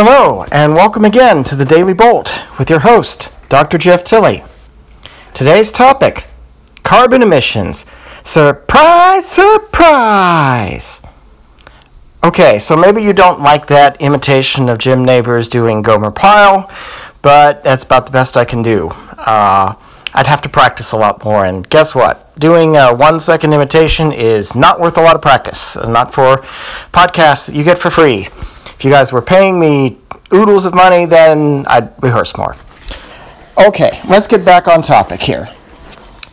Hello, and welcome again to the Daily Bolt with your host, Dr. Jeff Tilley. Today's topic carbon emissions. Surprise, surprise! Okay, so maybe you don't like that imitation of Jim Nabors doing Gomer Pyle, but that's about the best I can do. Uh, I'd have to practice a lot more, and guess what? Doing a one second imitation is not worth a lot of practice, not for podcasts that you get for free. If you guys were paying me oodles of money, then I'd rehearse more. Okay, let's get back on topic here.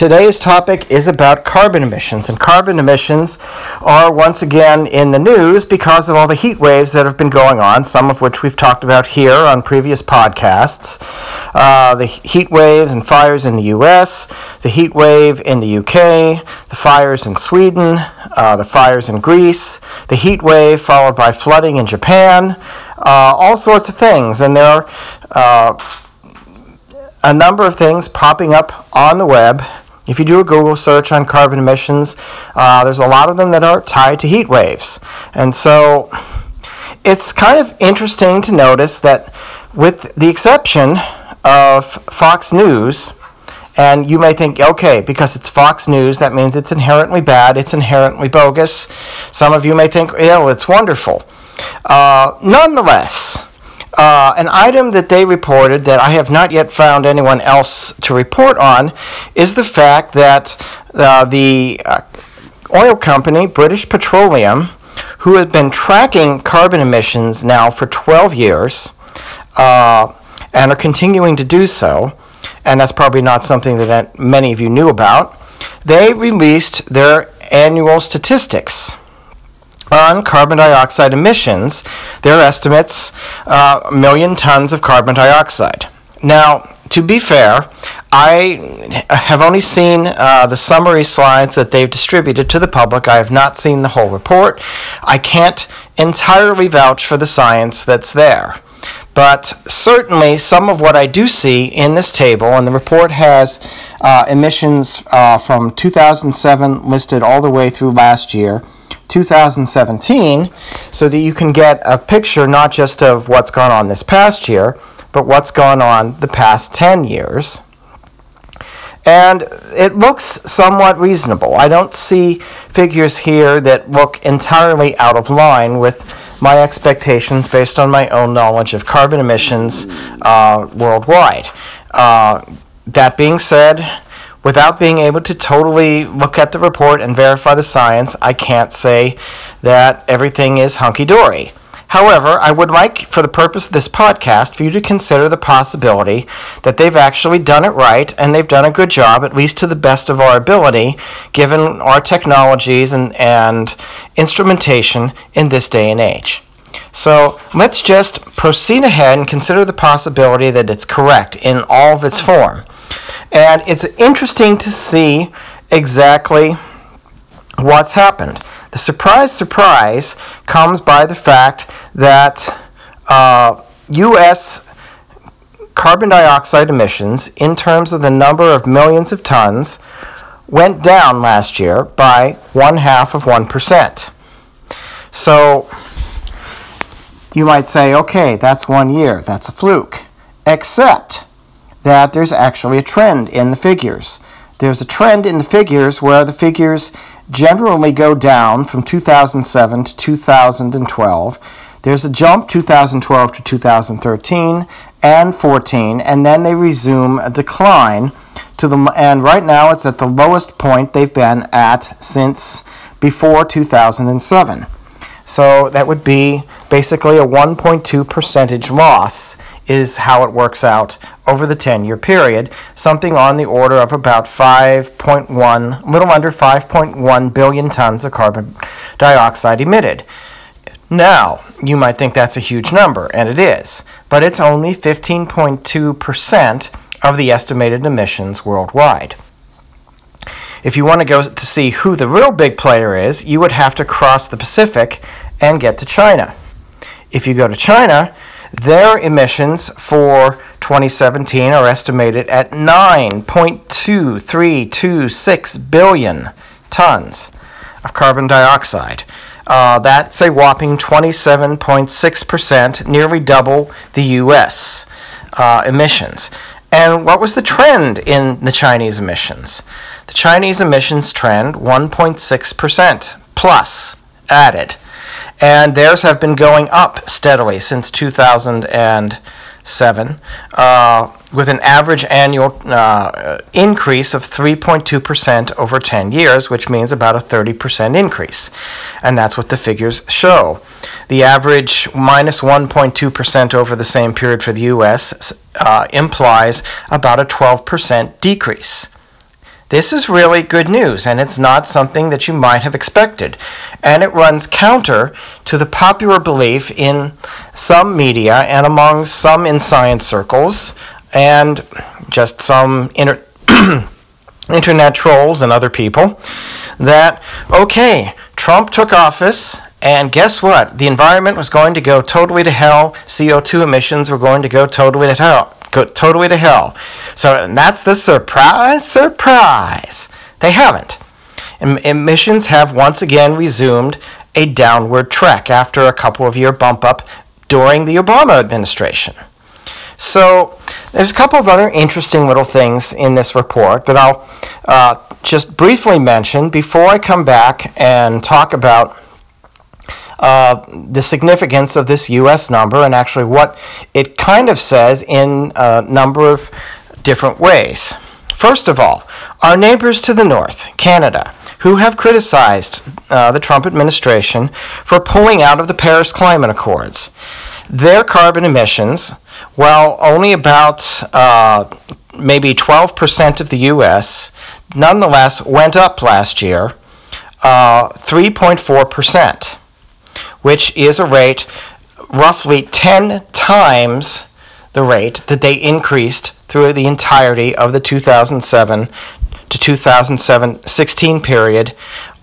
Today's topic is about carbon emissions, and carbon emissions are once again in the news because of all the heat waves that have been going on, some of which we've talked about here on previous podcasts. Uh, the heat waves and fires in the US, the heat wave in the UK, the fires in Sweden, uh, the fires in Greece, the heat wave followed by flooding in Japan, uh, all sorts of things. And there are uh, a number of things popping up on the web if you do a Google search on carbon emissions, uh, there's a lot of them that are tied to heat waves. And so it's kind of interesting to notice that, with the exception of Fox News, and you may think, okay, because it's Fox News, that means it's inherently bad, it's inherently bogus. Some of you may think, oh, it's wonderful. Uh, nonetheless, uh, an item that they reported that I have not yet found anyone else to report on is the fact that uh, the uh, oil company, British Petroleum, who has been tracking carbon emissions now for 12 years uh, and are continuing to do so, and that's probably not something that many of you knew about, they released their annual statistics on carbon dioxide emissions, their estimates uh, million tons of carbon dioxide. Now, to be fair, I have only seen uh, the summary slides that they've distributed to the public. I have not seen the whole report. I can't entirely vouch for the science that's there. But certainly, some of what I do see in this table, and the report has uh, emissions uh, from 2007 listed all the way through last year 2017 so that you can get a picture not just of what's gone on this past year, but what's gone on the past 10 years. And it looks somewhat reasonable. I don't see figures here that look entirely out of line with my expectations based on my own knowledge of carbon emissions uh, worldwide. Uh, that being said, without being able to totally look at the report and verify the science, I can't say that everything is hunky dory. However, I would like, for the purpose of this podcast, for you to consider the possibility that they've actually done it right and they've done a good job, at least to the best of our ability, given our technologies and, and instrumentation in this day and age. So let's just proceed ahead and consider the possibility that it's correct in all of its form. And it's interesting to see exactly what's happened. The surprise, surprise comes by the fact that uh, U.S. carbon dioxide emissions, in terms of the number of millions of tons, went down last year by one half of 1%. So you might say, okay, that's one year, that's a fluke. Except that there's actually a trend in the figures. There's a trend in the figures where the figures generally go down from 2007 to 2012. There's a jump 2012 to 2013 and 14, and then they resume a decline to the and right now it's at the lowest point they've been at since before 2007. So that would be basically a 1.2 percentage loss is how it works out over the 10 year period, something on the order of about 5.1, little under 5.1 billion tons of carbon dioxide emitted. Now, you might think that's a huge number, and it is, but it's only 15.2% of the estimated emissions worldwide. If you want to go to see who the real big player is, you would have to cross the Pacific and get to China. If you go to China, their emissions for 2017 are estimated at 9.2326 billion tons of carbon dioxide. Uh, that's a whopping 27.6%, nearly double the U.S. Uh, emissions. And what was the trend in the Chinese emissions? The Chinese emissions trend 1.6% plus added. And theirs have been going up steadily since 2007, uh, with an average annual uh, increase of 3.2% over 10 years, which means about a 30% increase. And that's what the figures show. The average minus 1.2% over the same period for the US uh, implies about a 12% decrease. This is really good news, and it's not something that you might have expected. And it runs counter to the popular belief in some media and among some in science circles, and just some inter- internet trolls and other people, that, okay, Trump took office, and guess what? The environment was going to go totally to hell. CO2 emissions were going to go totally to hell go totally to hell. So that's the surprise, surprise. They haven't. Emissions have once again resumed a downward trek after a couple of year bump up during the Obama administration. So there's a couple of other interesting little things in this report that I'll uh, just briefly mention before I come back and talk about uh, the significance of this U.S. number and actually what it kind of says in a number of different ways. First of all, our neighbors to the north, Canada, who have criticized uh, the Trump administration for pulling out of the Paris Climate Accords. Their carbon emissions, while only about uh, maybe 12% of the U.S., nonetheless went up last year uh, 3.4% which is a rate roughly 10 times the rate that they increased through the entirety of the 2007 to 2016 period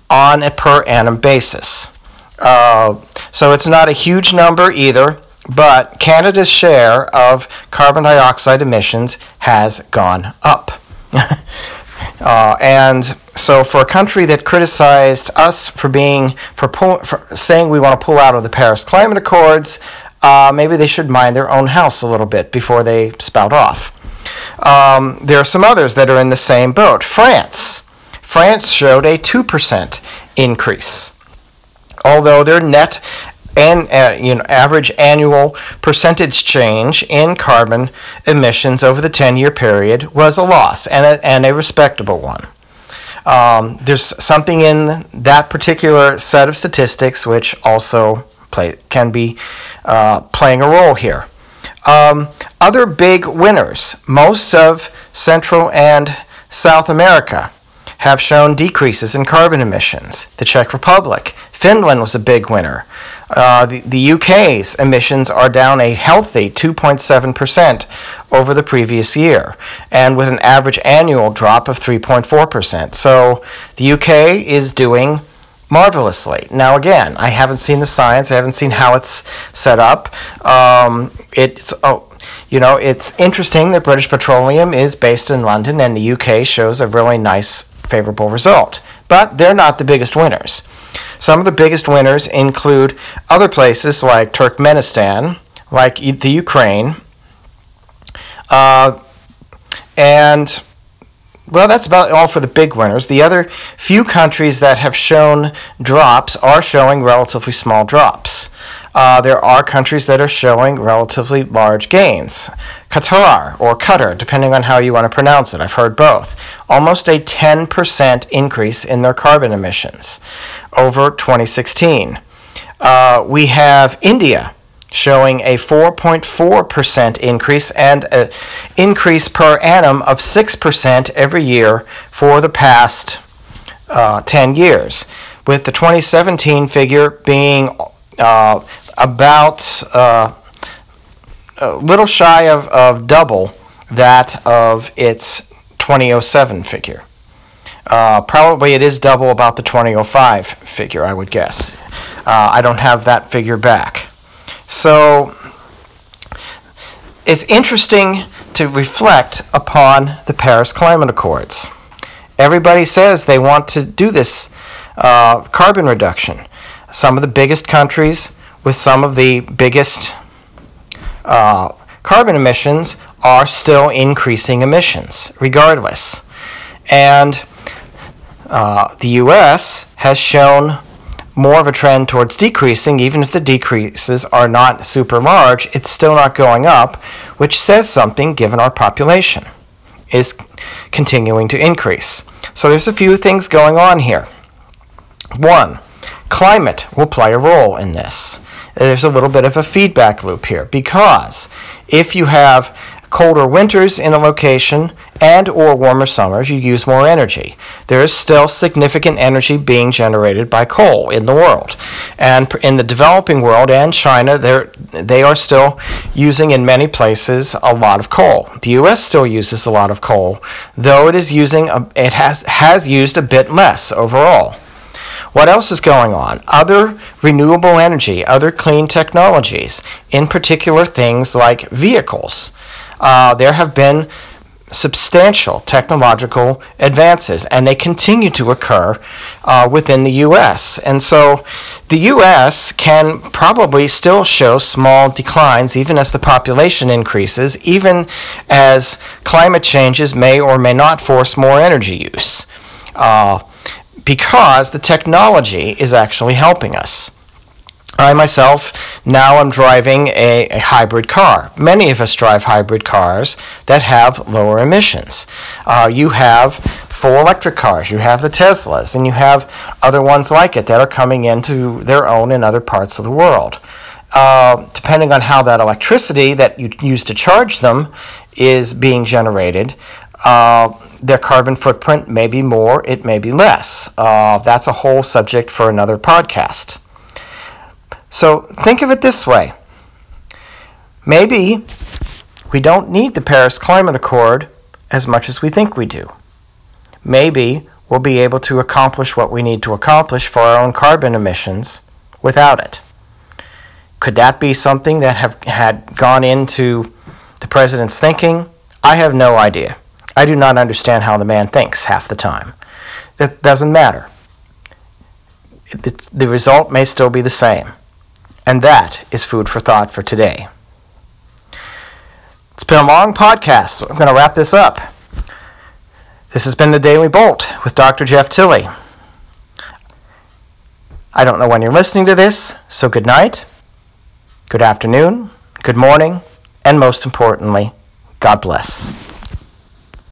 on a per annum basis. Uh, so it's not a huge number either, but Canada's share of carbon dioxide emissions has gone up. Uh, and so, for a country that criticized us for being for, pull, for saying we want to pull out of the Paris Climate Accords, uh, maybe they should mind their own house a little bit before they spout off. Um, there are some others that are in the same boat. France. France showed a 2% increase, although their net and uh, you know, average annual percentage change in carbon emissions over the 10 year period was a loss and a, and a respectable one. Um, there's something in that particular set of statistics which also play, can be uh, playing a role here. Um, other big winners, most of Central and South America have shown decreases in carbon emissions. The Czech Republic, Finland was a big winner. Uh, the, the UK's emissions are down a healthy 2.7% over the previous year, and with an average annual drop of 3.4%. So the UK is doing marvelously. Now, again, I haven't seen the science, I haven't seen how it's set up. Um, it's, oh, you know, it's interesting that British Petroleum is based in London and the UK shows a really nice, favorable result. But they're not the biggest winners. Some of the biggest winners include other places like Turkmenistan, like the Ukraine, uh, and well, that's about all for the big winners. The other few countries that have shown drops are showing relatively small drops. Uh, there are countries that are showing relatively large gains. Qatar, or Qatar, depending on how you want to pronounce it, I've heard both, almost a 10% increase in their carbon emissions over 2016. Uh, we have India showing a 4.4% increase and an increase per annum of 6% every year for the past uh, 10 years, with the 2017 figure being uh, about uh, a little shy of, of double that of its 2007 figure. Uh, probably it is double about the 2005 figure, I would guess. Uh, I don't have that figure back. So it's interesting to reflect upon the Paris Climate Accords. Everybody says they want to do this uh, carbon reduction. some of the biggest countries with some of the biggest uh, carbon emissions are still increasing emissions, regardless. And uh, the US has shown more of a trend towards decreasing, even if the decreases are not super large, it's still not going up, which says something given our population is continuing to increase. So there's a few things going on here. One, climate will play a role in this. There's a little bit of a feedback loop here because if you have colder winters in a location and or warmer summers you use more energy. There is still significant energy being generated by coal in the world. And in the developing world and china they are still using in many places a lot of coal. The us still uses a lot of coal though it is using a, it has has used a bit less overall what else is going on? Other renewable energy, other clean technologies, in particular things like vehicles uh, there have been substantial technological advances, and they continue to occur uh, within the U.S. And so the U.S. can probably still show small declines even as the population increases, even as climate changes may or may not force more energy use, uh, because the technology is actually helping us. I myself now am driving a, a, hybrid car. Many of us drive hybrid cars that have lower emissions. Uh, you have full electric cars, you have the Teslas, and you have other ones like it that are coming into their own in other parts of the world. Uh, depending on how that electricity that you use to charge them is being generated, uh, their carbon footprint may be more, it may be less. Uh, that's a whole subject for another podcast. So think of it this way maybe we don't need the Paris Climate Accord as much as we think we do. Maybe we'll be able to accomplish what we need to accomplish for our own carbon emissions without it. Could that be something that have had gone into the president's thinking? I have no idea. I do not understand how the man thinks half the time. It doesn't matter. the result may still be the same. And that is food for thought for today. It's been a long podcast. So I'm going to wrap this up. This has been the Daily Bolt with Dr. Jeff Tilley. I don't know when you're listening to this, so good night, good afternoon, good morning, and most importantly, God bless.